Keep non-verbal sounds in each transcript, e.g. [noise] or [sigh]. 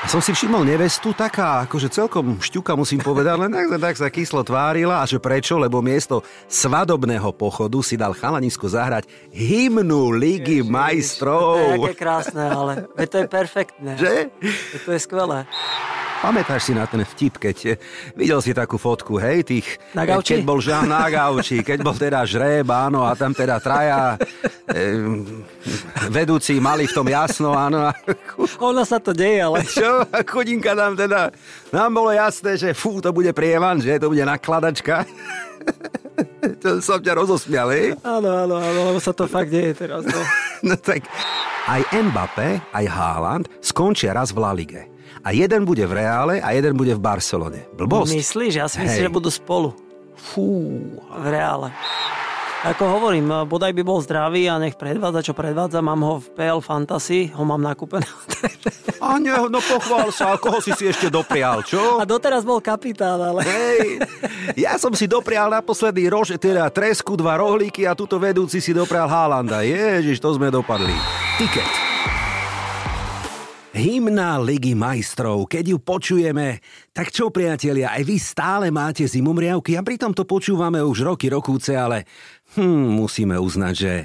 A som si všimol nevestu, taká akože celkom šťuka musím povedať, len tak, tak sa kyslo tvárila a že prečo, lebo miesto svadobného pochodu si dal chalanisko zahrať hymnu Ligy Ježiš, majstrov. To je krásne, ale to je perfektné. Že? To je skvelé. Pamätáš si na ten vtip, keď eh, videl si takú fotku, hej, tých... Na gauči? Keď bol žán na gauči, keď bol teda žreb, áno, a tam teda traja e, vedúci mali v tom jasno, áno. A, ono sa to deje, ale... Čo? A chudinka tam teda... Nám bolo jasné, že fú, to bude prievan, že to bude nakladačka. [laughs] to som ťa rozosmial, hej? Áno, áno, áno, lebo sa to fakt deje teraz. No, [laughs] no tak aj Mbappé, aj Haaland skončia raz v La Lige a jeden bude v Reále a jeden bude v Barcelone. Blbosť. Myslíš? Ja si myslím, že budú spolu. Fú, v Reále. Ako hovorím, bodaj by bol zdravý a nech predvádza, čo predvádza. Mám ho v PL Fantasy, ho mám nakúpené. A nie, no pochvál sa, koho si si ešte doprial, čo? A doteraz bol kapitán, ale... Hej, ja som si doprial naposledy rož, teda tresku, dva rohlíky a tuto vedúci si doprial Haalanda. Ježiš, to sme dopadli. Tiket. Hymna Ligy majstrov, keď ju počujeme, tak čo priatelia, aj vy stále máte zimomriavky a pritom to počúvame už roky, rokúce, ale hm, musíme uznať, že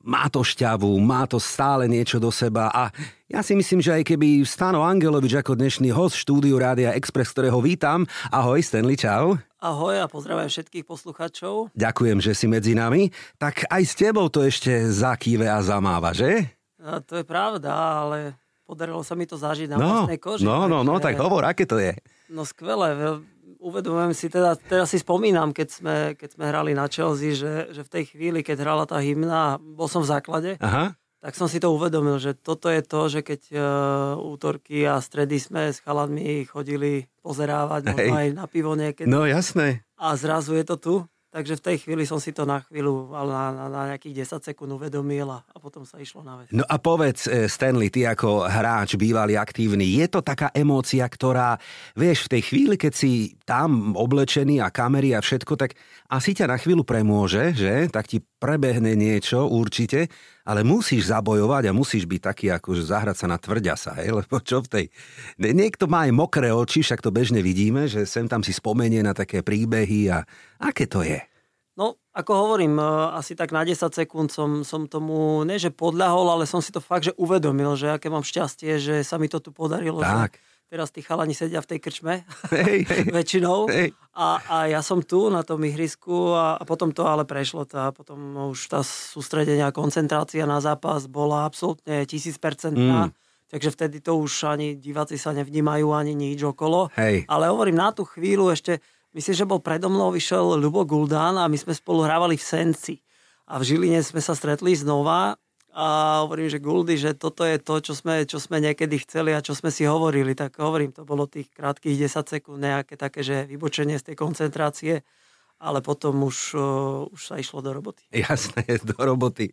má to šťavu, má to stále niečo do seba a ja si myslím, že aj keby Stano Angelovič ako dnešný host štúdiu Rádia Express, ktorého vítam, ahoj Stanley, čau. Ahoj a pozdravujem všetkých poslucháčov. Ďakujem, že si medzi nami. Tak aj s tebou to ešte zakýve a zamáva, že? A to je pravda, ale Podarilo sa mi to zažiť na no, vlastnej koži. No, no, no, tak hovor, aké to je? No skvelé. Uvedomujem si, teda, teraz si spomínam, keď sme, keď sme hrali na Chelsea, že, že v tej chvíli, keď hrala tá hymna, bol som v základe, Aha. tak som si to uvedomil, že toto je to, že keď uh, útorky a stredy sme s chalanmi chodili pozerávať, aj na pivo niekedy. No jasné. A zrazu je to tu. Takže v tej chvíli som si to na chvíľu, ale na, na, na nejakých 10 sekúnd uvedomil a, a potom sa išlo na vec. No a povedz, e, Stanley, ty ako hráč, bývalý aktívny, je to taká emócia, ktorá, vieš, v tej chvíli, keď si tam oblečený a kamery a všetko, tak asi ťa na chvíľu premôže, že? Tak ti prebehne niečo určite, ale musíš zabojovať a musíš byť taký, ako že zahrať sa na tvrďa sa, hej? lebo čo v tej... Niekto má aj mokré oči, však to bežne vidíme, že sem tam si spomenie na také príbehy a aké to je? No, ako hovorím, e, asi tak na 10 sekúnd som, som tomu, ne že podľahol, ale som si to fakt, že uvedomil, že aké mám šťastie, že sa mi to tu podarilo. Tak. Že teraz tí chalani sedia v tej krčme hey, hey, [laughs] väčšinou hey. a, a ja som tu na tom ihrisku a, a potom to ale prešlo a potom už tá sústredenia, koncentrácia na zápas bola absolútne tisícpercentná. Mm. Takže vtedy to už ani diváci sa nevnímajú, ani nič okolo. Hej. Ale hovorím, na tú chvíľu ešte, myslím, že bol predo mnou, vyšiel Lubo Guldán a my sme spolu hrávali v Senci. A v Žiline sme sa stretli znova a hovorím, že Guldy, že toto je to, čo sme, čo sme niekedy chceli a čo sme si hovorili. Tak hovorím, to bolo tých krátkých 10 sekúnd, nejaké také, že vybočenie z tej koncentrácie ale potom už, uh, už sa išlo do roboty. Jasné, [laughs] do roboty.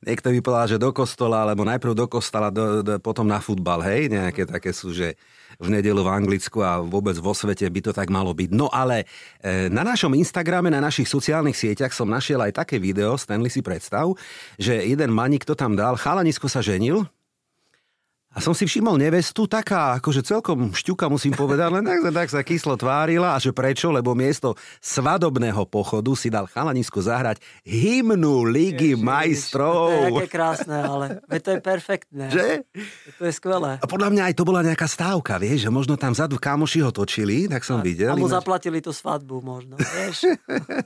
Niekto by povedal, že do kostola, alebo najprv do kostola, do, do, potom na futbal, hej? Nejaké také sú, že v nedelu v Anglicku a vôbec vo svete by to tak malo byť. No ale e, na našom Instagrame, na našich sociálnych sieťach som našiel aj také video, Stanley si predstav, že jeden manik to tam dal, chalanisko sa ženil, a som si všimol nevestu, taká akože celkom šťuka musím povedať, len tak, tak sa kyslo tvárila a že prečo, lebo miesto svadobného pochodu si dal chalanisko zahrať hymnu Ligy Ježiš, majstrov. To je aké krásne, ale to je perfektné. Že? To je skvelé. A podľa mňa aj to bola nejaká stávka, vieš, že možno tam vzadu kamoši ho točili, tak som a, videl. A mu zaplatili tú svadbu možno, vieš.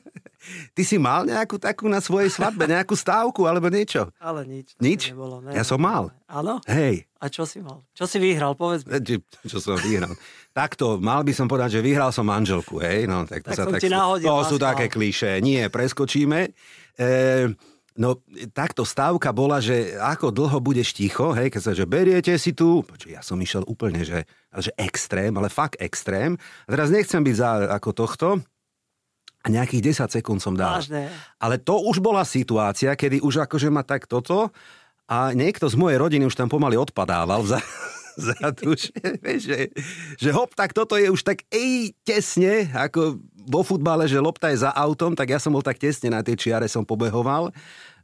[laughs] Ty si mal nejakú takú na svojej svadbe, nejakú stávku alebo niečo? Ale nič. Nič? Nebolo, ne, ja som mal. Áno? Hej. A čo si mal? Čo si vyhral, povedz mi. Čo, čo som vyhral? [laughs] Takto, mal by som povedať, že vyhral som manželku, hej? No, tak to tak sa, tak, ti náhodil, to sú také kliše. Nie, preskočíme. E, no, takto stávka bola, že ako dlho budeš ticho, hej, keď sa, že beriete si tu, počuť, ja som išiel úplne, že, že extrém, ale fakt extrém. A teraz nechcem byť za ako tohto, a nejakých 10 sekúnd som dal. Vážne. Ale to už bola situácia, kedy už akože ma tak toto a niekto z mojej rodiny už tam pomaly odpadával za, [laughs] za tuž, že, že hop, tak toto je už tak ej, tesne, ako vo futbale, že lopta je za autom, tak ja som bol tak tesne na tej čiare, som pobehoval.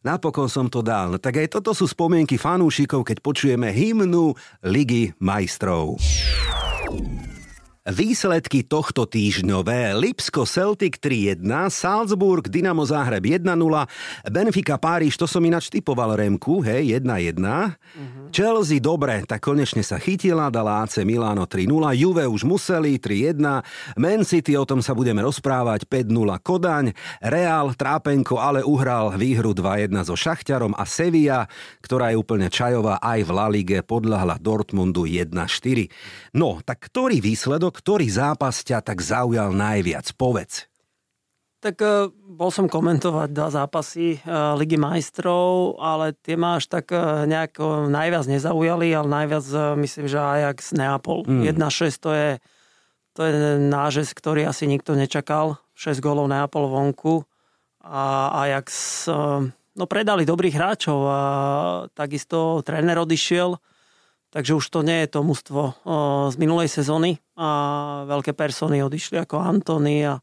napokon som to dal. No tak aj toto sú spomienky fanúšikov, keď počujeme hymnu Ligy majstrov. Výsledky tohto týždňové Lipsko Celtic 3-1, Salzburg Dynamo Záhreb 1-0, Benfica Páriž, to som ináč typoval Remku, hej, 1-1. Uh-huh. Chelsea, dobre, tak konečne sa chytila, dala AC Milano 3-0, Juve už museli 3-1, Man City, o tom sa budeme rozprávať, 5-0 Kodaň, Real, Trápenko, ale uhral výhru 2-1 so Šachťarom a Sevilla, ktorá je úplne čajová aj v La Lige, podľahla Dortmundu 1-4. No, tak ktorý výsledok ktorý zápas ťa tak zaujal najviac? Povedz. Tak uh, bol som komentovať dva zápasy uh, Ligy majstrov, ale tie ma až tak uh, nejako najviac nezaujali, ale najviac myslím, že Ajax Neapol. Mm. 1-6 to je, to je nážes, ktorý asi nikto nečakal. 6 gólov Neapol vonku a Ajax no predali dobrých hráčov a takisto tréner odišiel Takže už to nie je to mužstvo z minulej sezóny a veľké persony odišli ako Antony a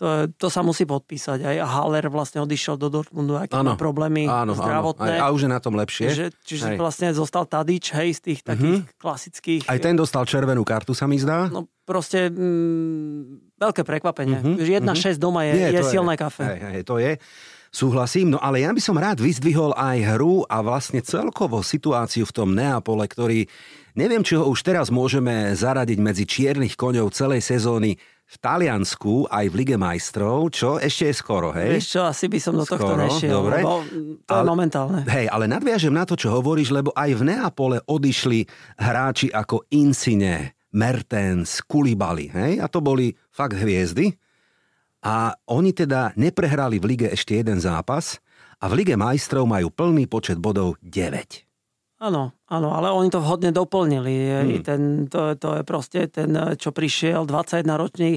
to, to sa musí podpísať. Aj Haller vlastne odišiel do Dortmundu, aké má problémy áno, zdravotné. Áno. A už je na tom lepšie. Že, čiže hej. vlastne zostal Tadič, hej, z tých takých mm-hmm. klasických... Aj ten dostal červenú kartu, sa mi zdá? No proste mm, veľké prekvapenie. Mm-hmm. 1-6 mm-hmm. doma je, je, je silné je, kafe. Hej, hej, to je. Súhlasím, no ale ja by som rád vyzdvihol aj hru a vlastne celkovo situáciu v tom Neapole, ktorý neviem, či ho už teraz môžeme zaradiť medzi čiernych koňov celej sezóny v Taliansku aj v Lige majstrov, čo ešte je skoro, hej? Vieš čo, asi by som do tohto skoro, nešiel, dobre. lebo to ale, je momentálne. Hej, ale nadviažem na to, čo hovoríš, lebo aj v Neapole odišli hráči ako Insine, Mertens, Kulibali, hej? A to boli fakt hviezdy. A oni teda neprehrali v lige ešte jeden zápas a v lige majstrov majú plný počet bodov 9. Áno, áno, ale oni to vhodne doplnili. Hmm. Ten, to, to je proste ten, čo prišiel, 21 ročný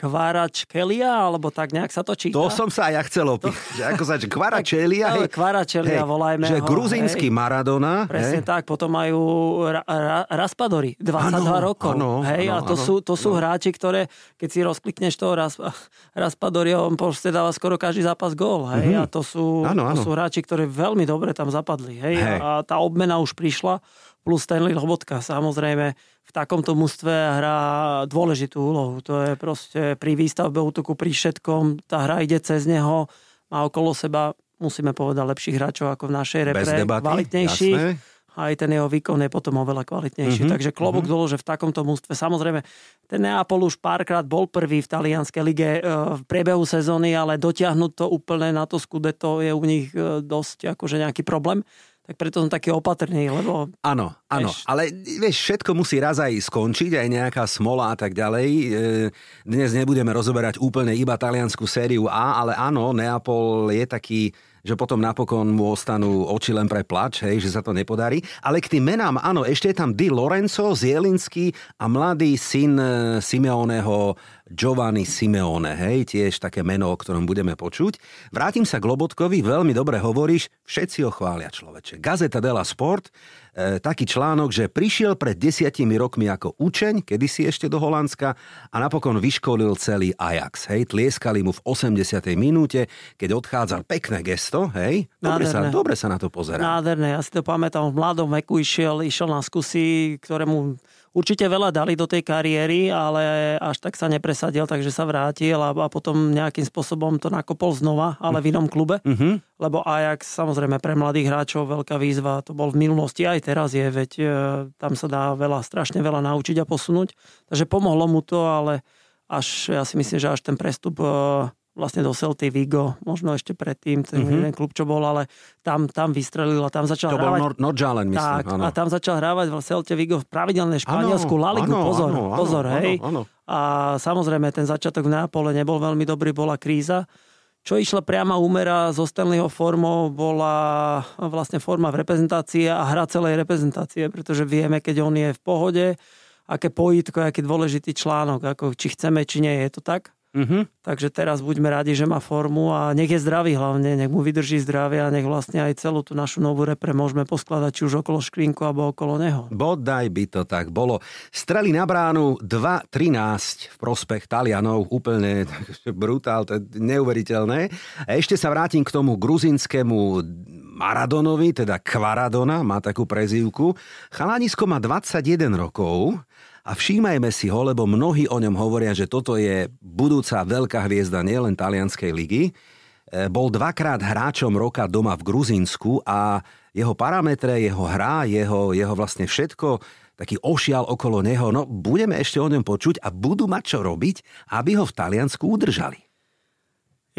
Kvaračkelia, alebo tak nejak sa to číta. To som sa aj ja chcel opýtať. To... ako sa, [laughs] Kvaračelia, hej. Kvaračelia, volajme že ho. gruzínsky hej. Maradona. Presne hej. tak, potom majú ra, ra, Raspadory, 22 ano, rokov. Ano, hej, ano, a to, ano, sú, to sú hráči, ktoré, keď si rozklikneš toho Ras, [laughs] Raspadory, on proste dáva skoro každý zápas gól. Hej, mm-hmm. a to sú, ano, ano. to sú hráči, ktorí veľmi dobre tam zapadli. Hej, hej. A tá obmena už prišla plus Stanley Lobotka. Samozrejme, v takomto mústve hrá dôležitú úlohu. To je proste pri výstavbe útoku, pri všetkom, tá hra ide cez neho, má okolo seba, musíme povedať, lepších hráčov ako v našej repre, kvalitnejších. Jasné aj ten jeho výkon je potom oveľa kvalitnejší. Mm-hmm. Takže klobok mm-hmm. dolo, že v takomto mústve, samozrejme, ten Neapol už párkrát bol prvý v talianskej lige e, v priebehu sezóny, ale dotiahnuť to úplne na to to je u nich e, dosť akože nejaký problém tak preto som taký opatrný, lebo... Áno, áno, vieš... ale vieš, všetko musí raz aj skončiť, aj nejaká smola a tak ďalej. E, dnes nebudeme rozoberať úplne iba taliansku sériu A, ale áno, Neapol je taký že potom napokon mu ostanú oči len pre plač, hej, že sa to nepodarí. Ale k tým menám, áno, ešte je tam Di Lorenzo, Zielinský a mladý syn e, Simeoneho Giovanni Simeone, hej, tiež také meno, o ktorom budeme počuť. Vrátim sa k Lobotkovi, veľmi dobre hovoríš, všetci ho chvália človeče. Gazeta della Sport, e, taký článok, že prišiel pred desiatimi rokmi ako učeň, kedysi ešte do Holandska a napokon vyškolil celý Ajax, hej, tlieskali mu v 80. minúte, keď odchádzal pekné gesto, hej, dobre sa, dobre sa na to pozerá. Nádherné, ja si to pamätám, v mladom veku išiel, išiel na skúsi, ktorému určite veľa dali do tej kariéry, ale až tak sa nepresadil, takže sa vrátil a, a potom nejakým spôsobom to nakopol znova, ale v inom klube. Mm-hmm. Lebo Ajax samozrejme pre mladých hráčov veľká výzva, to bol v minulosti, aj teraz je, veď e, tam sa dá veľa, strašne veľa naučiť a posunúť. Takže pomohlo mu to, ale až ja si myslím, že až ten prestup e, vlastne do Celty Vigo, možno ešte predtým, ten mm-hmm. jeden klub, čo bol, ale tam, tam vystrelil a tam začal to hrávať. To bol Nordjalen, myslím. Tak, ano. a tam začal hrávať v Celte Vigo v pravidelnej Španielsku La Ligu. Ano, pozor, ano, pozor, ano, hej. Ano, ano. A samozrejme, ten začiatok v Neapole nebol veľmi dobrý, bola kríza. Čo išla priama úmera zo Stanleyho formou, bola vlastne forma v reprezentácii a hra celej reprezentácie, pretože vieme, keď on je v pohode, aké pojitko, aký dôležitý článok, ako či chceme, či nie, je to tak? Uh-huh. Takže teraz buďme radi, že má formu a nech je zdravý hlavne, nech mu vydrží zdravie a nech vlastne aj celú tú našu novú repre môžeme poskladať či už okolo škrinku alebo okolo neho. Bodaj by to tak bolo. Streli na bránu 2-13 v prospech Talianov, úplne brutál, to je neuveriteľné. A ešte sa vrátim k tomu gruzinskému Maradonovi, teda Kvaradona, má takú prezývku. Chalanisko má 21 rokov, a všímajme si ho, lebo mnohí o ňom hovoria, že toto je budúca veľká hviezda nielen talianskej ligy. E, bol dvakrát hráčom roka doma v Gruzínsku a jeho parametre, jeho hra, jeho, jeho vlastne všetko, taký ošial okolo neho, no budeme ešte o ňom počuť a budú mať čo robiť, aby ho v Taliansku udržali.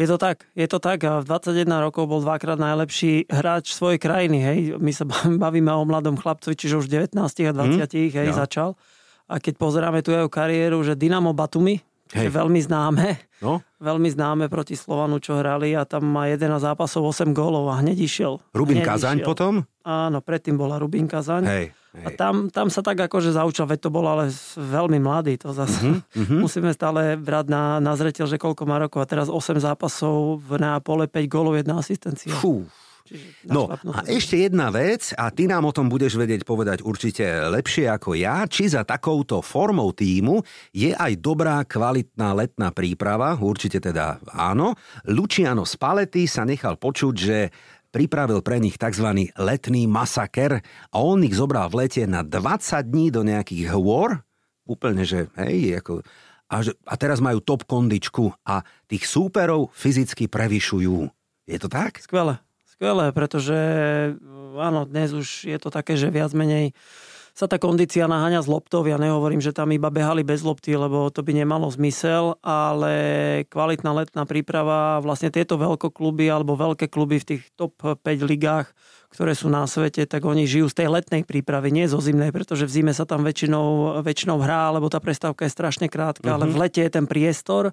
Je to tak, je to tak a v 21 rokov bol dvakrát najlepší hráč svojej krajiny, hej. My sa [laughs] bavíme o mladom chlapcovi, čiže už 19 a 20 hmm, hej, no. začal. A keď pozeráme tu jeho kariéru, že Dynamo Batumi, Hej. je veľmi známe, no? veľmi známe proti Slovanu, čo hrali a tam má 11 zápasov, 8 gólov a hneď išiel. Rubin hneď Kazaň išiel. potom? Áno, predtým bola Rubin Kazaň. Hej. Hej. A tam, tam sa tak akože zaučal, veď to bol ale veľmi mladý, to zase uh-huh, musíme stále brať na, na zreteľ, že koľko má rokov a teraz 8 zápasov v Neapole, 5 gólov, 1 asistencia. Fú, No a ešte jedna vec, a ty nám o tom budeš vedieť povedať určite lepšie ako ja, či za takouto formou týmu je aj dobrá, kvalitná letná príprava, určite teda áno. Luciano Spalletti sa nechal počuť, že pripravil pre nich tzv. letný masaker a on ich zobral v lete na 20 dní do nejakých hôr, úplne, že hej, ako, a, že, a teraz majú top kondičku a tých súperov fyzicky prevyšujú. Je to tak? Skvelé skvelé, pretože áno, dnes už je to také, že viac menej sa tá kondícia naháňa z loptov. Ja nehovorím, že tam iba behali bez lopty, lebo to by nemalo zmysel, ale kvalitná letná príprava, vlastne tieto veľkokluby alebo veľké kluby v tých top 5 ligách, ktoré sú na svete, tak oni žijú z tej letnej prípravy, nie zo zimnej, pretože v zime sa tam väčšinou, väčšinou hrá, lebo tá prestávka je strašne krátka, mm-hmm. ale v lete je ten priestor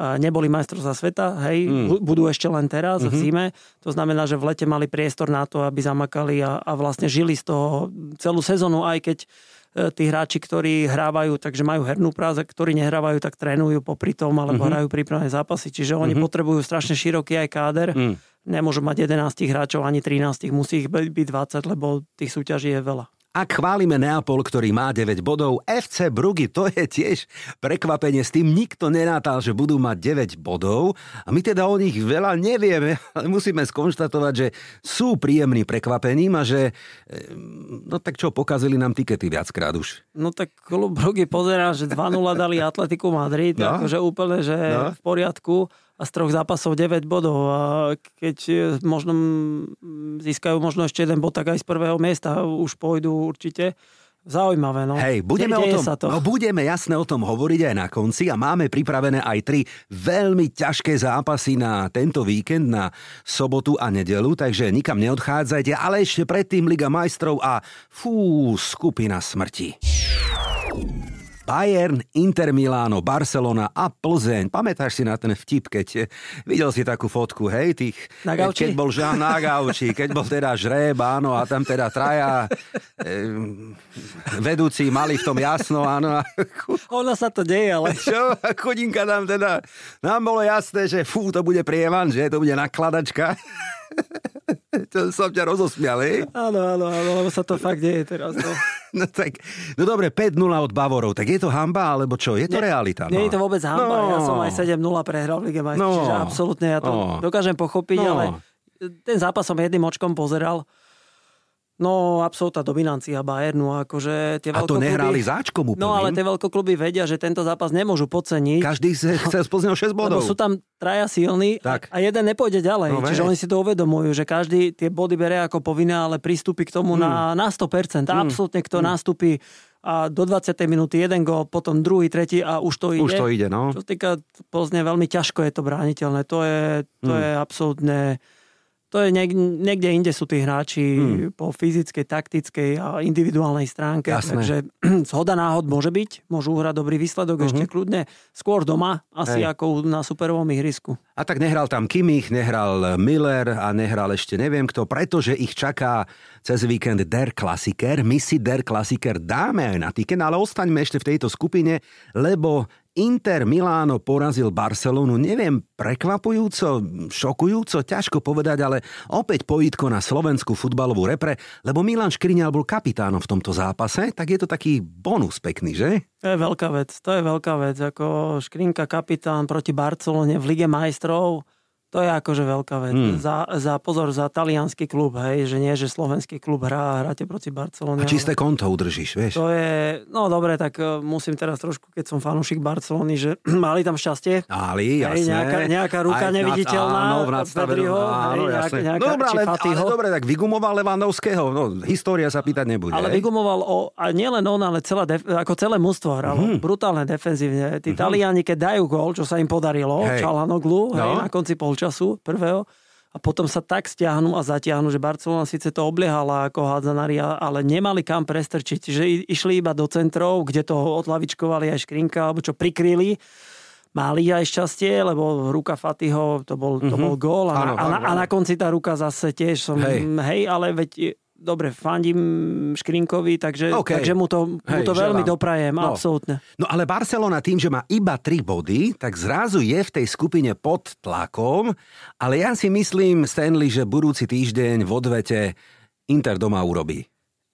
neboli majstrovstvá sveta, hej, mm. budú ešte len teraz mm-hmm. v mhm. zime. To znamená, že v lete mali priestor na to, aby zamakali a, a vlastne žili z toho celú sezónu, aj keď e, tí hráči, ktorí hrávajú, takže majú hernú práze, ktorí nehrávajú, tak trénujú popri tom, alebo mm-hmm. hrajú prípravné zápasy. Čiže oni mm-hmm. potrebujú strašne široký aj káder. Mm. Nemôžu mať 11 hráčov, ani 13, musí ich byť 20, lebo tých súťaží je veľa. Ak chválime Neapol, ktorý má 9 bodov, FC Brugy to je tiež prekvapenie. S tým nikto nenátal, že budú mať 9 bodov. A my teda o nich veľa nevieme, [laughs] ale musíme skonštatovať, že sú príjemní prekvapením a že no tak čo, pokazili nám tikety viackrát už. No tak klub Brugy pozerá, že 2-0 dali Atletiku Madrid, no. akože úplne, že no. v poriadku a z troch zápasov 9 bodov a keď možno získajú možno ešte jeden bod, tak aj z prvého miesta už pôjdu určite. Zaujímavé, no. Hej, budeme o tom, sa to. no budeme jasne o tom hovoriť aj na konci a máme pripravené aj tri veľmi ťažké zápasy na tento víkend, na sobotu a nedelu, takže nikam neodchádzajte, ale ešte predtým Liga majstrov a fú, skupina smrti. Bayern, Inter Milano, Barcelona a Plzeň. Pamätáš si na ten vtip, keď videl si takú fotku, hej, tých... Na gauči? Keď bol Žán na gauči, [laughs] keď bol teda žreb, áno, a tam teda traja e, vedúci mali v tom jasno, áno. A, ono sa to deje, ale... Čo? Chudinka nám teda... Nám bolo jasné, že fú, to bude prievan, že to bude nakladačka. To som ťa rozosmial, hej? Áno, áno, áno, lebo sa to fakt deje teraz. No, [laughs] no tak, no dobre, 5-0 od Bavorov, tak je to hamba, alebo čo? Je to nie, realita? No. Nie je to vôbec hamba, no. ja som aj 7-0 prehral v Lige Majstrov, no. čiže absolútne ja to no. dokážem pochopiť, no. ale ten zápas som jedným očkom pozeral No, absolútna dominancia Bayernu. Akože tie a to nehrali záčkom úplným. No, ale tie veľkokluby vedia, že tento zápas nemôžu podceniť. Každý [laughs] chce z 6 bodov. Lebo sú tam traja silní tak. a jeden nepôjde ďalej. No, Čiže oni si to uvedomujú, že každý tie body bere ako povinné, ale pristúpi k tomu mm. na, na 100%. Mm. Absolútne, kto mm. nastúpi a do 20. minúty jeden gol, potom druhý, tretí a už to ide. Už to ide, no. Čo sa týka Pozne, veľmi ťažko je to brániteľné. To je, to mm. je absolútne to je niek- niekde inde sú tí hráči hmm. po fyzickej, taktickej a individuálnej stránke. Jasné. Takže [clears throat] zhoda náhod môže byť, môžu uhrať dobrý výsledok uh-huh. ešte kľudne skôr doma, asi Hej. ako na superovom ihrisku. A tak nehral tam Kimich, nehral Miller a nehral ešte neviem kto, pretože ich čaká cez víkend Der Klassiker. My si Der Klassiker dáme aj na tiket, ale ostaňme ešte v tejto skupine, lebo Inter Miláno porazil Barcelonu, neviem, prekvapujúco, šokujúco, ťažko povedať, ale opäť pojítko na slovenskú futbalovú repre, lebo Milan Škriňal bol kapitánom v tomto zápase, tak je to taký bonus pekný, že? To je veľká vec, to je veľká vec, ako Škrinka kapitán proti Barcelone v Lige majstrov, to je akože veľká vec. Hmm. Za, za pozor, za talianský klub, hej, že nie, že slovenský klub hrá, hráte proti Barcelone. A čisté konto udržíš, vieš? To je, no dobre, tak uh, musím teraz trošku, keď som fanúšik Barcelony, že [clears throat] mali tam šťastie. Mali, jasne. Nejaká, nejaká ruka Aj, neviditeľná. Áno, v Pedriho, áno, hej, jasne. Nejaká, no dobre, ale, ale, dobre, tak vygumoval Levandovského, no história sa pýtať nebude. Ale hej? vygumoval, o, a nielen on, ale celé, def, ako celé mužstvo hralo. Hmm. Brutálne defenzívne. Tí hmm. Taliani, keď dajú gól, čo sa im podarilo, Čalanoglu, no. na konci polčasu, prvého, a potom sa tak stiahnu a zatiahnu, že Barcelona síce to obliehala ako hádzanári, ale nemali kam prestrčiť. Že išli iba do centrov, kde to odlavičkovali aj Škrinka, alebo čo prikryli. Mali aj šťastie, lebo ruka Fatiho, to bol, to mm-hmm. bol gól a, áno, a, na, a na konci tá ruka zase tiež som, hej, hej ale veď dobre, fandím Škrinkovi, takže, okay. takže mu to, Hej, mu to veľmi doprajem, no. absolútne. No ale Barcelona tým, že má iba 3 body, tak zrazu je v tej skupine pod tlakom, ale ja si myslím, Stanley, že budúci týždeň v odvete Inter doma urobí.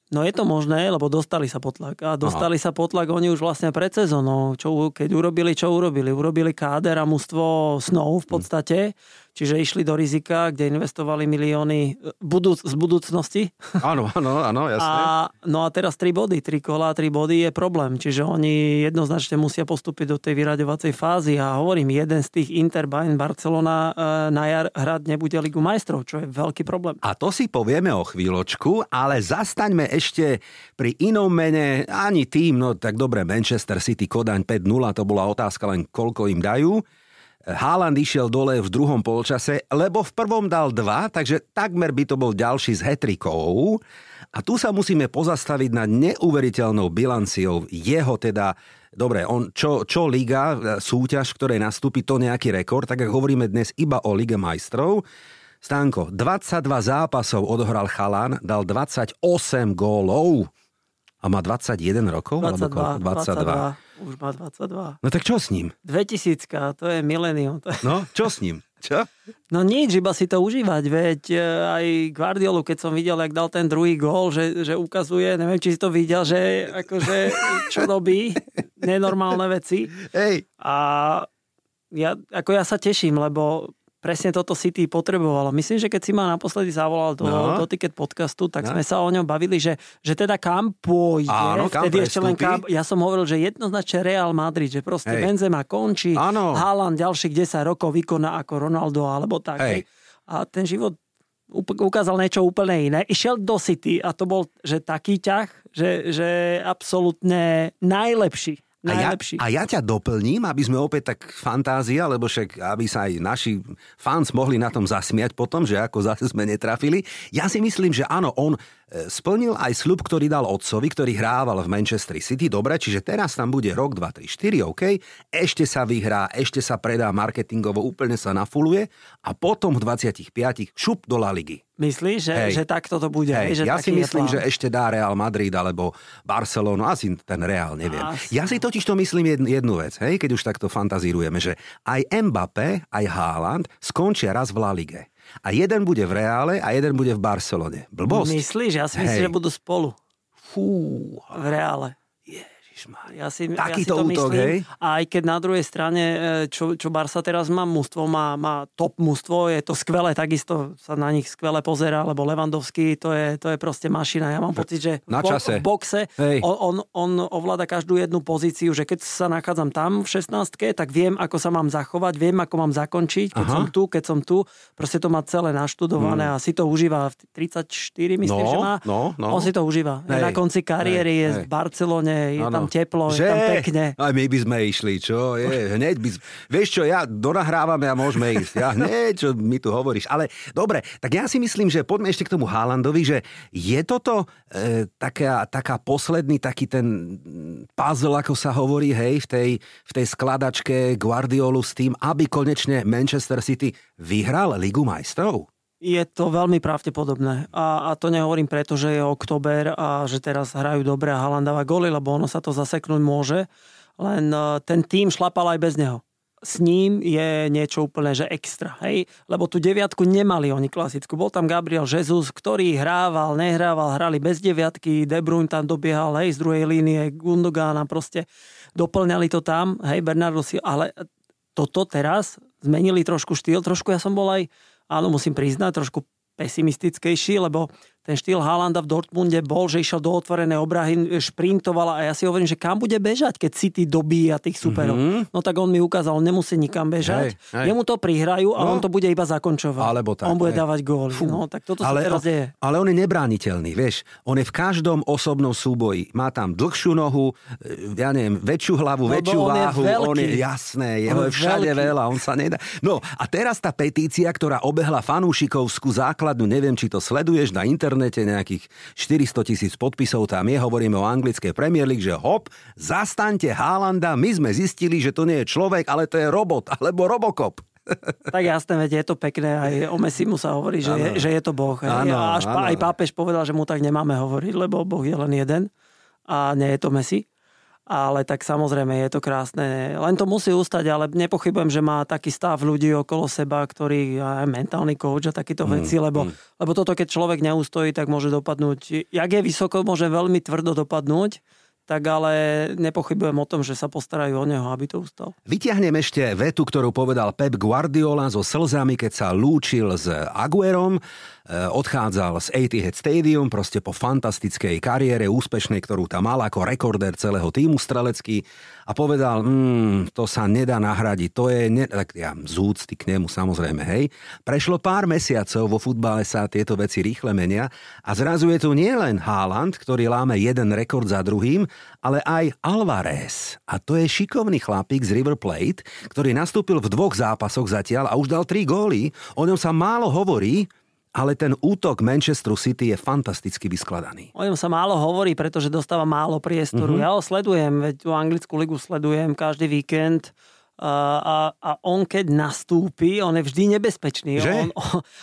No je to možné, lebo dostali sa potlak. A dostali Aha. sa potlak oni už vlastne pred sezónou. Čo, keď urobili, čo urobili? Urobili káder a mužstvo snov v podstate. Hmm Čiže išli do rizika, kde investovali milióny e, budúc- z budúcnosti. Áno, áno, áno, jasne. [laughs] A, no a teraz tri body, tri kola, tri body je problém. Čiže oni jednoznačne musia postúpiť do tej vyraďovacej fázy. A hovorím, jeden z tých Inter, Bayern, Barcelona e, na jar hrať nebude Ligu majstrov, čo je veľký problém. A to si povieme o chvíľočku, ale zastaňme ešte pri inom mene, ani tým, no tak dobre, Manchester City, Kodaň 5-0, to bola otázka len koľko im dajú. Haaland išiel dole v druhom polčase, lebo v prvom dal dva, takže takmer by to bol ďalší z hetrikov. A tu sa musíme pozastaviť nad neuveriteľnou bilanciou jeho teda Dobre, on, čo, čo liga, súťaž, v ktorej nastúpi to nejaký rekord, tak ako hovoríme dnes iba o Lige majstrov. Stanko, 22 zápasov odohral Chalan, dal 28 gólov a má 21 rokov? 22, 22. 22. Už má 22. No tak čo s ním? 2000, to je milénium. No, čo s ním? Čo? No nič, iba si to užívať, veď e, aj Guardiolu, keď som videl, jak dal ten druhý gól, že, že ukazuje, neviem, či si to videl, že akože čo robí, nenormálne veci. Hej. A ja, ako ja sa teším, lebo presne toto City potrebovalo. Myslím, že keď si ma naposledy zavolal do, no. do Ticket podcastu, tak no. sme sa o ňom bavili, že, že teda kam pôjde. Áno, kam Vtedy ešte len kam, ja som hovoril, že jednoznačne Real Madrid, že proste Hej. Benzema končí, Áno. Haaland ďalších 10 rokov vykoná ako Ronaldo alebo tak. Hej. A ten život ukázal niečo úplne iné. Išiel do City a to bol že taký ťah, že, že absolútne najlepší najlepší. A ja, a ja ťa doplním, aby sme opäť tak fantázia, lebo však aby sa aj naši fans mohli na tom zasmiať potom, že ako zase sme netrafili. Ja si myslím, že áno, on splnil aj slub, ktorý dal otcovi, ktorý hrával v Manchester City. Dobre, čiže teraz tam bude rok, 2, 3, 4, OK. Ešte sa vyhrá, ešte sa predá marketingovo, úplne sa nafuluje a potom v 25 šup do La Ligy. Myslíš, že, že takto to bude? Hej, že ja si myslím, že ešte dá Real Madrid alebo Barcelonu, asi ten Real, neviem. Asi. Ja si totiž to myslím jednu, jednu vec, hej, keď už takto fantazírujeme, že aj Mbappé, aj Haaland skončia raz v La Lige. A jeden bude v Reále a jeden bude v Barcelone. Blbosť. Myslíš? Ja si myslím, že budú spolu. Fú. V Reále. Ja si, Takýto ja si to útok, myslím. hej? A aj keď na druhej strane, e, čo, čo Barsa teraz má, mústvo má, má top mústvo, je to skvelé, takisto sa na nich skvelé pozera, lebo Levandovský, to je, to je proste mašina. Ja mám pocit, že na čase. v boxe on, on, on ovláda každú jednu pozíciu, že keď sa nachádzam tam v 16 tak viem, ako sa mám zachovať, viem, ako mám zakončiť, keď Aha. som tu, keď som tu. Proste to má celé naštudované hmm. a si to užíva v 34, myslím, no, že má. No, no. On si to užíva. Hej. Na konci kariéry hej, je hej. v Barcelone, je ano. tam teplo, že? je tam pekne. Aj my by sme išli, čo? Je, hneď by... Vieš čo, ja donahrávame a môžeme ísť. Ja hneď, čo mi tu hovoríš. Ale dobre, tak ja si myslím, že poďme ešte k tomu Haalandovi, že je toto e, taká, taká posledný taký ten puzzle, ako sa hovorí, hej, v tej, v tej skladačke Guardiolu s tým, aby konečne Manchester City vyhral Ligu majstrov? Je to veľmi pravdepodobné. A, a to nehovorím preto, že je oktober a že teraz hrajú dobre a Haaland dáva goly, lebo ono sa to zaseknúť môže. Len uh, ten tým šlapal aj bez neho s ním je niečo úplne, že extra, hej? Lebo tú deviatku nemali oni klasickú. Bol tam Gabriel Jesus, ktorý hrával, nehrával, hrali bez deviatky, De Bruyne tam dobiehal, hej, z druhej línie, Gundogan a proste doplňali to tam, hej, Bernardo si, ale toto teraz zmenili trošku štýl, trošku ja som bol aj, áno, musím priznať, trošku pesimistickejší, lebo ten štýl Haalanda v Dortmunde bol, že išiel do otvorenej obrahy, šprintoval a ja si hovorím, že kam bude bežať, keď City dobíja tých superov. Mm-hmm. No tak on mi ukázal, nemusí nikam bežať. Hej, hej. Jemu to prihrajú a no, on to bude iba zakončovať. Alebo tak. On bude hej. dávať góly. No, tak toto ale, sa teraz deje. Ale on je nebrániteľný, vieš. On je v každom osobnom súboji. Má tam dlhšiu nohu, e, ja neviem, väčšiu hlavu, no, väčšiu on váhu. Je on je jasné, jeho je všade veľký. veľa, on sa nedá. No a teraz tá petícia, ktorá obehla fanúšikovskú základnu, neviem, či to sleduješ na internet, internete nejakých 400 tisíc podpisov tam je, hovoríme o anglickej Premier League, že hop, zastaňte Haalanda, my sme zistili, že to nie je človek, ale to je robot, [laughs] alebo Robocop. Tak jasné, veď je to pekné, aj o Messimu sa hovorí, že, je, že je to Boh. Ano, až ano. aj pápež povedal, že mu tak nemáme hovoriť, lebo Boh je len jeden a nie je to Messi ale tak samozrejme je to krásne. Len to musí ustať, ale nepochybujem, že má taký stav ľudí okolo seba, ktorý aj mentálny coach a takéto mm, veci, lebo, mm. lebo toto keď človek neustojí, tak môže dopadnúť, jak je vysoko, môže veľmi tvrdo dopadnúť tak ale nepochybujem o tom, že sa postarajú o neho, aby to ustal. Vytiahnem ešte vetu, ktorú povedal Pep Guardiola so slzami, keď sa lúčil s Aguerom. Eh, odchádzal z Etihad Stadium, proste po fantastickej kariére úspešnej, ktorú tam mal ako rekorder celého týmu strelecký a povedal, mm, to sa nedá nahradiť, to je, ne... tak ja z úcty k nemu samozrejme, hej. Prešlo pár mesiacov, vo futbale sa tieto veci rýchle menia a zrazu je tu nielen Haaland, ktorý láme jeden rekord za druhým, ale aj Alvarez. A to je šikovný chlapík z River Plate, ktorý nastúpil v dvoch zápasoch zatiaľ a už dal tri góly. O ňom sa málo hovorí, ale ten útok Manchesteru City je fantasticky vyskladaný. O ňom sa málo hovorí, pretože dostáva málo priestoru. Mm-hmm. Ja ho sledujem, veď tú anglickú ligu sledujem každý víkend a, a on keď nastúpi, on je vždy nebezpečný. Že? On,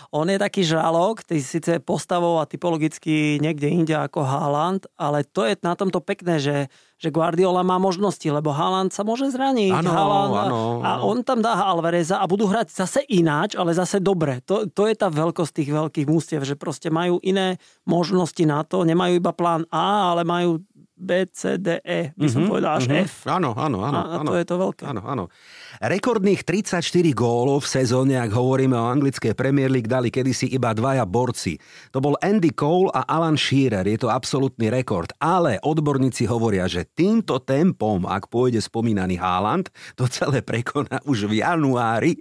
on je taký žralok, ty síce postavou a typologicky niekde inde ako Haaland, ale to je na tomto pekné, že, že Guardiola má možnosti, lebo Haaland sa môže zraniť. Ano, Haaland, ano, a on tam dá Alvareza a budú hrať zase ináč, ale zase dobre. To, to je tá veľkosť tých veľkých mústiev, že proste majú iné možnosti na to, nemajú iba plán A, ale majú B, C, D, E, by som mm-hmm, povedal, až mm-hmm. F. Áno, áno, áno. A, a to je to veľké. Áno, áno. Rekordných 34 gólov v sezóne, ak hovoríme o anglickej Premier League, dali kedysi iba dvaja borci. To bol Andy Cole a Alan Shearer. Je to absolútny rekord. Ale odborníci hovoria, že týmto tempom, ak pôjde spomínaný Haaland, to celé prekoná už v januári.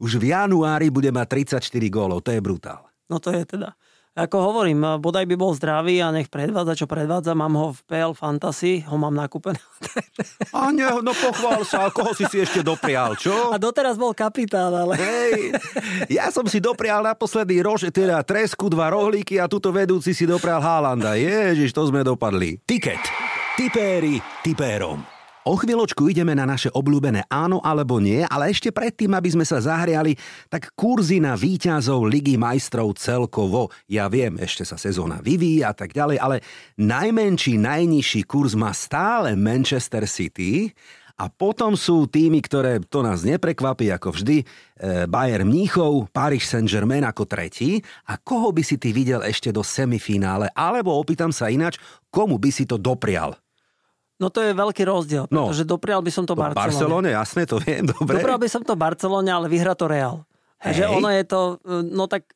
Už v januári bude mať 34 gólov. To je brutál. No to je teda. Ako hovorím, bodaj by bol zdravý a nech predvádza, čo predvádza. Mám ho v PL Fantasy, ho mám nakúpené. A nie, no pochvál sa, koho si si ešte doprial, čo? A doteraz bol kapitán, ale... Hej, ja som si doprial naposledy rož, teda tresku, dva rohlíky a tuto vedúci si doprial Haalanda. Ježiš, to sme dopadli. Tiket. Tipéri tipérom. O chvíľočku ideme na naše obľúbené áno alebo nie, ale ešte predtým, aby sme sa zahriali, tak kurzy na výťazov Ligy majstrov celkovo. Ja viem, ešte sa sezóna vyvíja a tak ďalej, ale najmenší, najnižší kurz má stále Manchester City a potom sú týmy, ktoré to nás neprekvapí ako vždy, e, Bayern Mníchov, Paris Saint-Germain ako tretí. A koho by si ty videl ešte do semifinále? Alebo opýtam sa ináč, komu by si to doprial? No to je veľký rozdiel, no. pretože doprial by som to Barcelone. Barcelone, jasné, to viem, dobre. Doprial by som to Barcelone, ale vyhra to Real. Hej. Že ono je to, no tak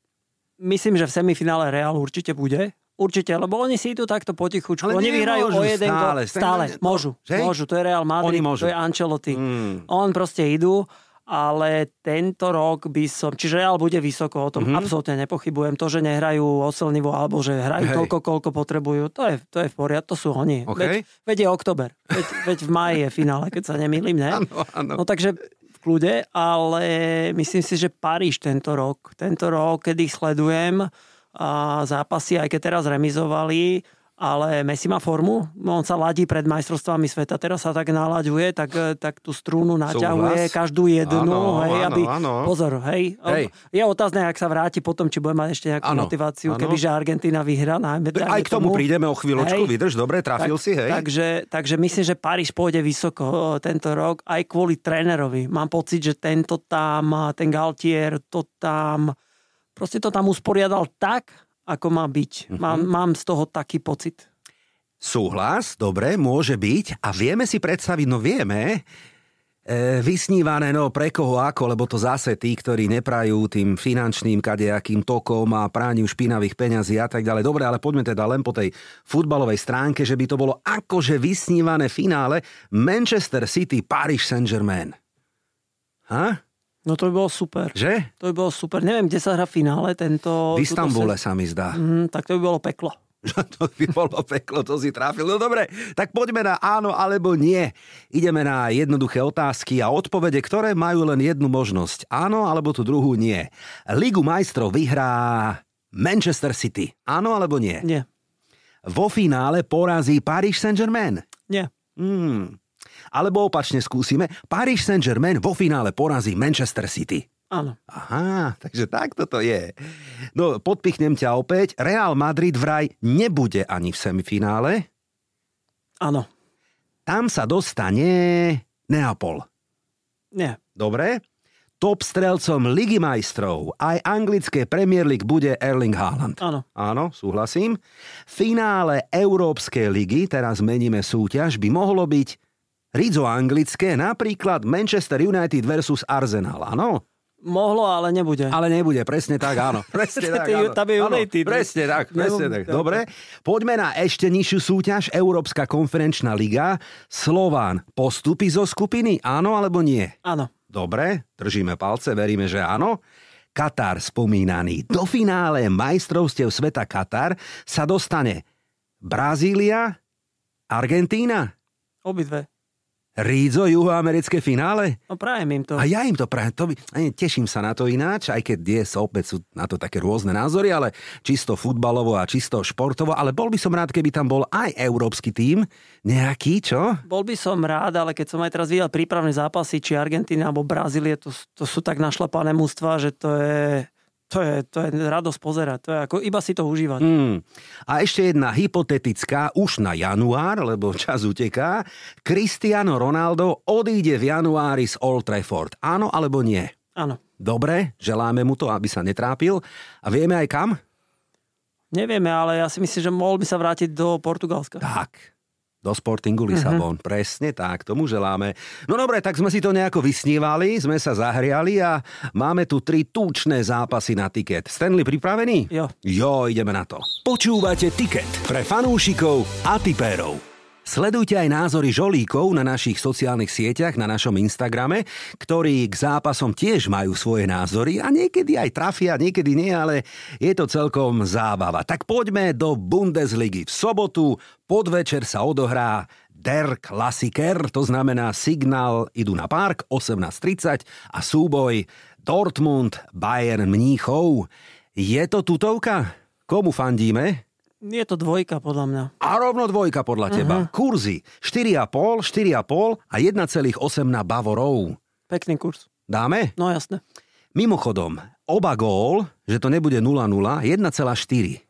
myslím, že v semifinále Real určite bude. Určite, lebo oni si idú takto potichučku. Ale oni vyhrajú o jeden stále, go, stále, môžu, môžu. To je Real Madrid, to je Ancelotti. Mm. On proste idú ale tento rok by som, čiže Real bude vysoko, o tom mm-hmm. absolútne nepochybujem. To, že nehrajú oselnivo alebo že hrajú Hej. toľko, koľko potrebujú, to je, to je v poriadku, to sú oni. Okay. Veď, veď je oktober, veď, veď v maji je finále, keď sa nemýlim, ne? [laughs] Ano, ano. No takže v kľude, ale myslím si, že Paríž tento rok, tento rok, kedy sledujem a zápasy, aj keď teraz remizovali, ale Messi má formu, on sa ladí pred majstrovstvami sveta, teraz sa tak nalaďuje, tak, tak tú strúnu naťahuje, Súhlas. každú jednu, Áno, hej, áno, aby, áno. pozor, hej, Hej. je otázne, ak sa vráti potom, či bude mať ešte nejakú Áno, motiváciu, áno. kebyže Argentína vyhrá, najmä, Aj dajme k tomu prídeme o chvíľočku, Hej. vydrž, dobre, trafil tak, si, hej? Takže, takže myslím, že Paríž pôjde vysoko tento rok, aj kvôli trénerovi. Mám pocit, že tento tam, ten Galtier, to tam, proste to tam usporiadal tak, ako má byť. Mhm. Mám, mám z toho taký pocit. Súhlas, dobre, môže byť. A vieme si predstaviť, no vieme, e, vysnívané, no pre koho ako, lebo to zase tí, ktorí neprajú tým finančným kadejakým tokom a prániu špinavých peňazí a tak ďalej. Dobre, ale poďme teda len po tej futbalovej stránke, že by to bolo akože vysnívané finále Manchester City, Paris Saint-Germain. Ha? No to by bolo super. Že? To by bolo super. Neviem, kde sa hrá finále tento... V Istambule se- sa mi zdá. Mm, tak to by bolo peklo. [laughs] to by bolo peklo, to si trafil. No dobre, tak poďme na áno alebo nie. Ideme na jednoduché otázky a odpovede, ktoré majú len jednu možnosť. Áno alebo tú druhú nie. Ligu majstrov vyhrá Manchester City. Áno alebo nie? Nie. Vo finále porazí Paris Saint-Germain. Nie. Hmm. Alebo opačne skúsime. Paris Saint-Germain vo finále porazí Manchester City. Áno. Aha, takže takto to je. No, podpichnem ťa opäť. Real Madrid vraj nebude ani v semifinále. Áno. Tam sa dostane Neapol. Nie. Dobre? Top strelcom Ligy majstrov aj anglické Premier League bude Erling Haaland. Áno. Áno, súhlasím. Finále Európskej ligy, teraz meníme súťaž, by mohlo byť rizo anglické, napríklad Manchester United versus Arsenal, áno? Mohlo, ale nebude. Ale nebude, presne tak, áno. [laughs] Presne tak, áno. tam je Áno, United. Presne tak, presne tak. Dobre, poďme na ešte nižšiu súťaž, Európska konferenčná liga. Slován postupy zo skupiny, áno alebo nie? Áno. Dobre, držíme palce, veríme, že áno. Katar spomínaný. Do finále majstrovstiev sveta Katar sa dostane Brazília, Argentína, Obidve. Rídzo, juhoamerické finále. No prajem im to. A ja im to prajem, to by, teším sa na to ináč, aj keď dnes opäť sú na to také rôzne názory, ale čisto futbalovo a čisto športovo, ale bol by som rád, keby tam bol aj európsky tím, nejaký, čo? Bol by som rád, ale keď som aj teraz videl prípravné zápasy, či Argentína alebo Brazílie, to, to sú tak našlapané mústva, že to je, to je, to je radosť pozerať. To je ako iba si to užívať. Hmm. A ešte jedna hypotetická, už na január, lebo čas uteká. Cristiano Ronaldo odíde v januári z Old Trafford. Áno alebo nie? Áno. Dobre, želáme mu to, aby sa netrápil. A vieme aj kam? Nevieme, ale ja si myslím, že mohol by sa vrátiť do Portugalska. Tak. Do Sportingu Lisabon. Mm-hmm. Presne tak, tomu želáme. No dobre, tak sme si to nejako vysnívali, sme sa zahriali a máme tu tri tučné zápasy na tiket. Stanley pripravený? Jo. Jo, ideme na to. Počúvate tiket pre fanúšikov a tipérov. Sledujte aj názory žolíkov na našich sociálnych sieťach, na našom Instagrame, ktorí k zápasom tiež majú svoje názory a niekedy aj trafia, niekedy nie, ale je to celkom zábava. Tak poďme do Bundesligy. V sobotu podvečer sa odohrá Der Klassiker, to znamená signál idú na park 18.30 a súboj Dortmund Bayern Mníchov. Je to tutovka? Komu fandíme? Je to dvojka, podľa mňa. A rovno dvojka podľa teba. Mhm. Kurzy 4,5, 4,5 a 1,8 na Bavorov. Pekný kurz. Dáme? No jasné. Mimochodom, oba gól, že to nebude 0,0, 1,4.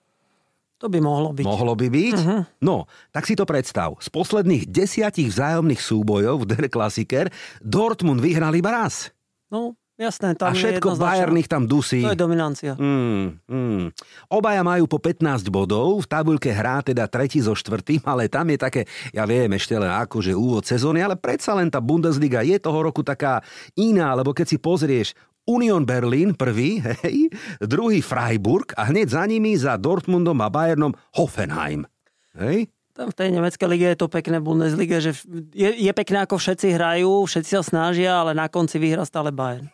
To by mohlo byť. Mohlo by byť? Mhm. No, tak si to predstav. Z posledných desiatich vzájomných súbojov v Der Klassiker Dortmund vyhral iba raz. No, jasné. Tam A všetko je jednoznačná- Bayern ich tam dusí. To je dominancia. Mm, mm. Obaja majú po 15 bodov, v tabuľke hrá teda tretí so štvrtým, ale tam je také, ja viem ešte len akože úvod sezóny, ale predsa len tá Bundesliga je toho roku taká iná, lebo keď si pozrieš Union Berlin prvý, [laughs] hej, druhý Freiburg a hneď za nimi za Dortmundom a Bayernom Hoffenheim. Hej? Tam v tej nemeckej lige je to pekné v Bundeslige, že je, je pekné, ako všetci hrajú, všetci sa snažia, ale na konci vyhrá stále Bayern.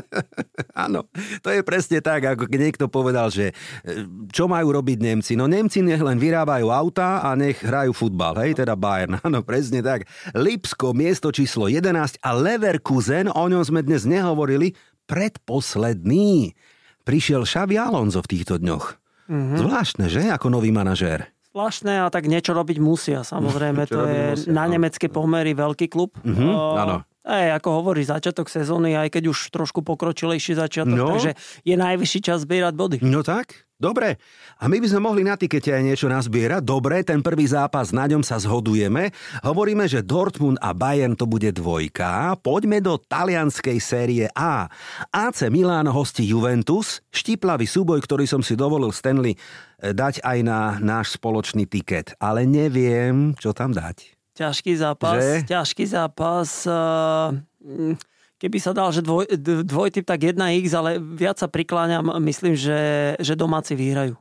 [laughs] Áno, to je presne tak, ako keď niekto povedal, že e, čo majú robiť Nemci? No Nemci nech len vyrábajú auta a nech hrajú futbal, hej, teda Bayern. [laughs] Áno, presne tak. Lipsko, miesto číslo 11 a Leverkusen, o ňom sme dnes nehovorili, predposledný. Prišiel Xavi Alonso v týchto dňoch. Mm-hmm. Zvláštne, že? Ako nový manažér. zvláštne a tak niečo robiť musia. Samozrejme, [laughs] to je musia, na no. nemecké pomery veľký klub. Mhm, O, áno. Ej, ako hovorí, začiatok sezóny, aj keď už trošku pokročilejší začiatok, No. takže je najvyšší čas zbierať body. No tak, dobre. A my by sme mohli na tikete aj niečo nazbierať. Dobre, ten prvý zápas, na ňom sa zhodujeme. Hovoríme, že Dortmund a Bayern to bude dvojka. Poďme do talianskej série A. AC Milán hostí Juventus. Štiplavý súboj, ktorý som si dovolil Stanley eh, dať aj na náš spoločný tiket. Ale neviem, čo tam dať. Ťažký zápas, Že? ťažký zápas. eh, mm, Keby sa dal, že dvoj, dvojtyp, tak 1x, ale viac sa prikláňam, myslím, že, že domáci vyhrajú.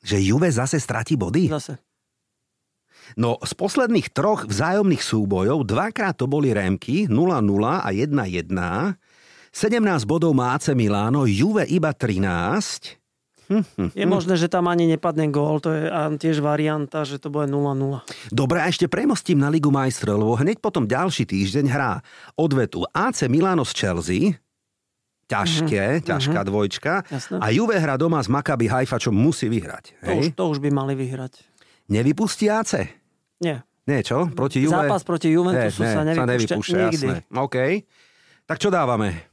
Že Juve zase stratí body? Zase. No z posledných troch vzájomných súbojov dvakrát to boli Rémky 0-0 a 1-1. 17 bodov má AC Miláno, Juve iba 13. Je možné, že tam ani nepadne gól, to je tiež varianta, že to bude 0-0. Dobre, a ešte premostím na Ligu majstrov, lebo hneď potom ďalší týždeň hrá odvetu AC Milano z Chelsea, ťažké, ťažká dvojčka, Jasné. a Juve hrá doma z Maccabi Haifa, čo musí vyhrať. To už, Hej? to už by mali vyhrať. Nevypustí AC? Nie. Nie, čo? Proti Juve? Zápas proti Juventusu Ne, ne, sa nevypúšťa nikdy. jasné. OK. Tak čo dávame?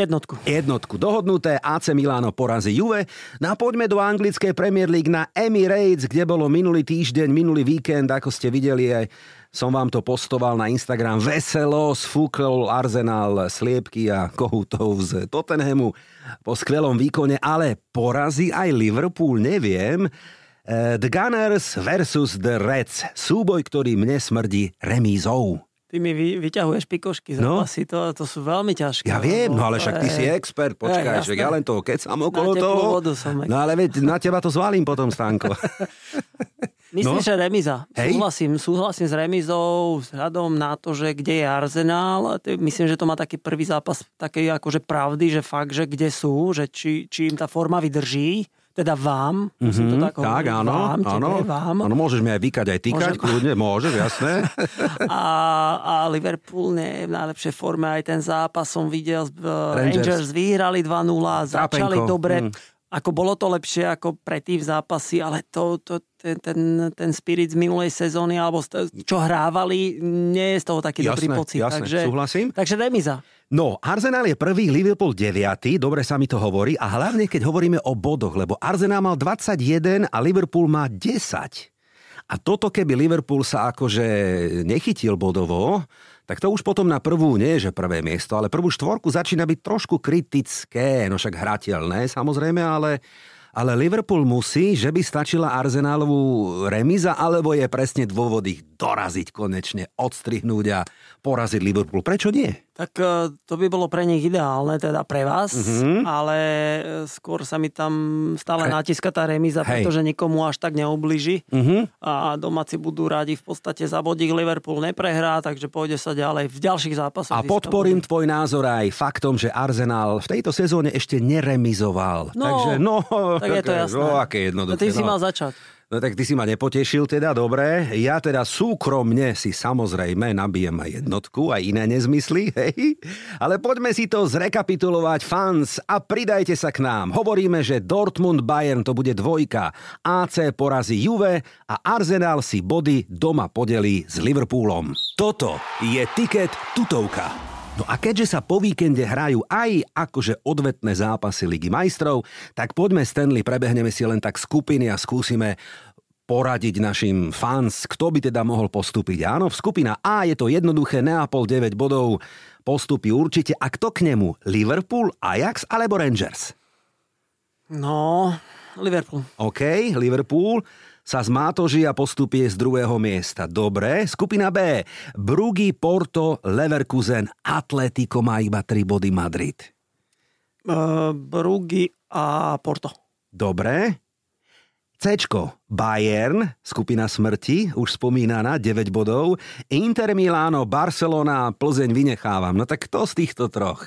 Jednotku. Jednotku dohodnuté, AC Milano porazí Juve. No a poďme do anglickej Premier League na Emirates, kde bolo minulý týždeň, minulý víkend, ako ste videli aj som vám to postoval na Instagram. Veselo sfúkol Arsenal sliepky a kohútov z Tottenhamu po skvelom výkone, ale porazí aj Liverpool, neviem. Eh, The Gunners versus The Reds. Súboj, ktorý mne smrdí remízou. Ty mi vy, vyťahuješ pikošky No. zápasy, to, to sú veľmi ťažké. Ja viem, no ale však ty je- si expert, počkaj, však ja len toho kecam okolo teplú toho. vodu som No ale veď na teba to zvalím potom, Stanko. Myslím, [laughs] No. že remiza. Hej. Súhlasím, súhlasím s remizou vzhľadom na to, že kde je je- Myslím, že to má taký prvý zápas takej akože pravdy, že fakt, že kde sú, že či, či im tá forma vydrží. Teda vám, musím to tak Mhm, tak, hovoriť, áno, vám, tebe, áno. vám. Áno, môžeš mi aj vykať, aj tykať, Môžem. kľudne, môžeš, jasné. [laughs] A, a Liverpool nie je v najlepšej forme. Aj ten zápas som videl. z- Rangers. Rangers, vyhrali 2-0, začali Trápenko, dobre. mm. Ako bolo to lepšie ako predtým v zápasy, ale to, to, ten, ten, ten spirit z minulej sezóny, alebo čo hrávali, nie je z toho taký dobrý Jasné, pocit. jasné, takže, súhlasím. Takže remiza. No, Arsenal je prvý, Liverpool 9, dobre sa mi to hovorí, a hlavne keď hovoríme o bodoch, lebo Arsenal mal 21 a Liverpool má 10. A toto keby Liverpool sa akože nechytil bodovo, tak to už potom na prvú, nie že prvé miesto, ale prvú štvorku začína byť trošku kritické, no však hrateľné samozrejme, ale, ale Liverpool musí, že by stačila Arsenalovú remiza, alebo je presne dôvod ich doraziť konečne, odstrihnúť a poraziť Liverpool. Prečo nie? Tak e, to by bolo pre nich ideálne, teda pre vás, Mhm. ale e, skôr sa mi tam stále Pre- natíska tá remíza, Hej. pretože nikomu až tak neubliží. Mhm. A domáci budú radi v podstate za bodík Liverpool neprehrá, takže pôjde sa ďalej v ďalších zápasoch. A podporím body. tvoj názor aj faktom, že Arsenal v tejto sezóne ešte neremizoval. No, Takže no, tak je to [laughs] jasné. No, aké No, jednoduché. ty si no. mal začať. No tak ty si ma nepotešil teda, dobre. Ja teda súkromne si samozrejme nabijem aj jednotku, aj iné nezmysly, [laughs] hej. Ale poďme si to zrekapitulovať, fans, a pridajte sa k nám. Hovoríme, že Dortmund Bayern to bude dvojka, AC porazí Juve a Arsenal si body doma podelí s Liverpoolom. Toto je tiket tutovka. No a keďže sa po víkende hrajú aj akože odvetné zápasy Ligy majstrov, tak poďme Stanley, prebehneme si len tak skupiny a skúsime poradiť našim fans, kto by teda mohol postúpiť. Áno, v skupina A je to jednoduché, Neapol 9 bodov postupí určite. A kto k nemu? Liverpool, Ajax alebo Rangers? No, Liverpool. OK, Liverpool sa zmátoží a postupie z druhého miesta. Dobre, skupina B. Brugy, Porto, Leverkusen, Atletico má iba 3 body Madrid. Uh, Brugy a Porto. Dobre. Cčko, Bayern, skupina smrti, už spomínaná, 9 bodov. Inter Milano, Barcelona, Plzeň vynechávam. No tak kto z týchto troch?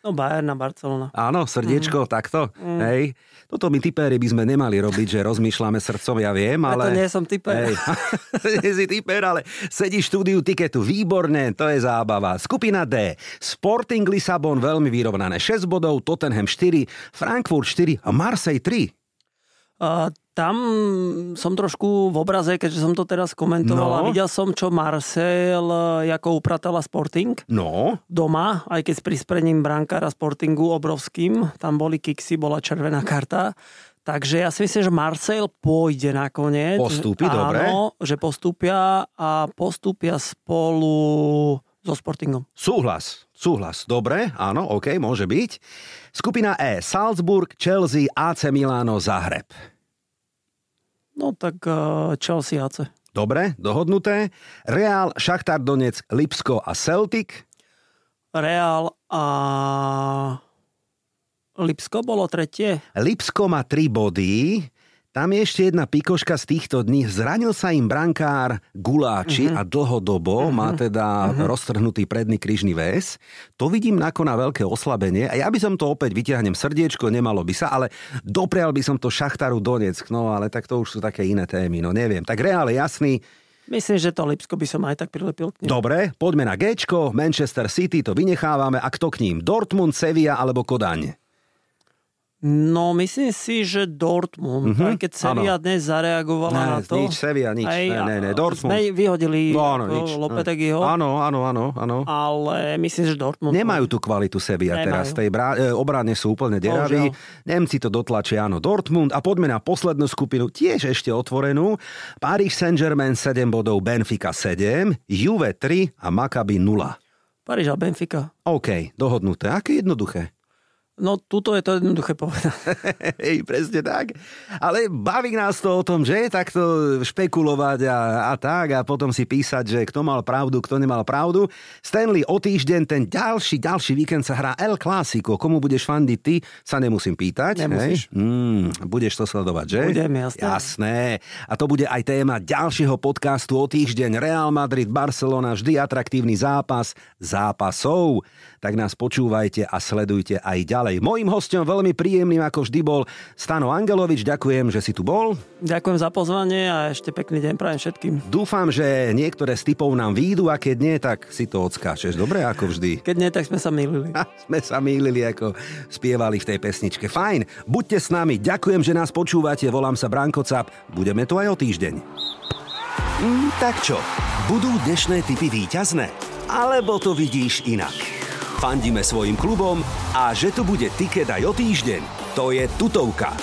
No Bayern a Barcelona. Áno, srdiečko, takto. Hej. Toto my typéri by sme nemali robiť, že rozmýšľame srdcom, ja viem, ale... Preto nie som typer. Hej. [laughs] nie si typer, ale sedí v štúdiu tiketu. Výborné, to je zábava. Skupina D. Sporting Lisabon veľmi vyrovnané. 6 bodov, Tottenham 4, Frankfurt 4 a Marseille 3. Uh, tam som trošku v obraze, keďže som to teraz komentoval No. a videl som, čo Marcel eh, ako upratala Sporting No, doma, aj keď s prisprením brankára Sportingu obrovským, tam boli kiksy, bola červená karta. Takže ja si myslím, že Marcel pôjde nakoniec. Postúpi, Áno, dobre. že postúpia a postúpia spolu so Sportingom. súhlas. Súhlas. Dobre, áno, OK, môže byť. Skupina E. Salzburg, Chelsea, AC Milano, Zahreb. No tak eh, Chelsea AC. Dobre, dohodnuté. Real, Šachtar Donetsk, Lipsko a Celtic. Real a Lipsko bolo tretie. Lipsko má 3 body. Tam je ešte jedna pikoška z týchto dní. Zranil sa im brankár Guláči uh-huh. a dlhodobo uh-huh. má teda uh-huh. roztrhnutý predný kryžný väz. To vidím ako na veľké oslabenie. A ja by som to opäť vyťahnem srdiečko, nemalo by sa, ale doprial by som to Šachtaru Donetsk. No ale tak to už sú také iné témy, no neviem. Tak Reál je jasný. Myslím, že to Lipsko by som aj tak prilepil k nemu. Dobre, poďme na Gčko, Manchester City, to vynechávame. A kto k ním? Dortmund, Sevilla alebo Kodaň? No, myslím si, že Dortmund, Mhm, aj keď Sevilla dnes zareagovala Ne, na to. nič, Sevilla, nič. Aj, Ne, ne, ne, Dortmund. Sme vyhodili No áno, nič. Lopetegiho, Áno, áno, áno, áno. ale myslím, že Dortmund... Nemajú tú kvalitu Sevilla Nemajú. teraz. Tej brá- e, obrane sú úplne deraví. Nemci to dotlačia, áno, Dortmund. A poďme na poslednú skupinu, tiež ešte otvorenú. Paris Saint-Germain 7 bodov, Benfica 7, Juve 3 a Maccabi 0. Paríž a Benfica. OK, dohodnuté. Aké jednoduché. No, tuto je to jednoduché povedať. [laughs] Hej, presne tak. Ale baví nás to o tom, že takto špekulovať a, a tak a potom si písať, že kto mal pravdu, kto nemal pravdu. Stanley, o týždeň ten ďalší, ďalší víkend sa hrá El Clásico. Komu budeš fandiť ty, sa nemusím pýtať. Nemusíš. Hej? Mm, budeš to sledovať, že? Budem, jasné. Jasné. A to bude aj téma ďalšieho podcastu o týždeň. Real Madrid, Barcelona, vždy atraktívny zápas zápasov. Tak nás počúvajte a sledujte aj ďalej. Mojím hostom veľmi príjemným ako vždy bol Stano Angelovič. Ďakujem, že si tu bol. Ďakujem za pozvanie a ešte pekný deň prajem všetkým. Dúfam, že niektoré z typov nám výjdu a keď nie, tak si to odskáčeš. Dobre, ako vždy. Keď nie, tak sme sa milili. Ha, [laughs] sme sa mýlili, ako spievali v tej pesničke. Fajn, buďte s nami, ďakujem, že nás počúvate, volám sa Branko Cap, budeme tu aj o týždeň. Mm, tak čo, budú dnešné typy víťazné? Alebo to vidíš inak? Fandíme svojim klubom a že tu bude tiket aj o týždeň, to je tutovka.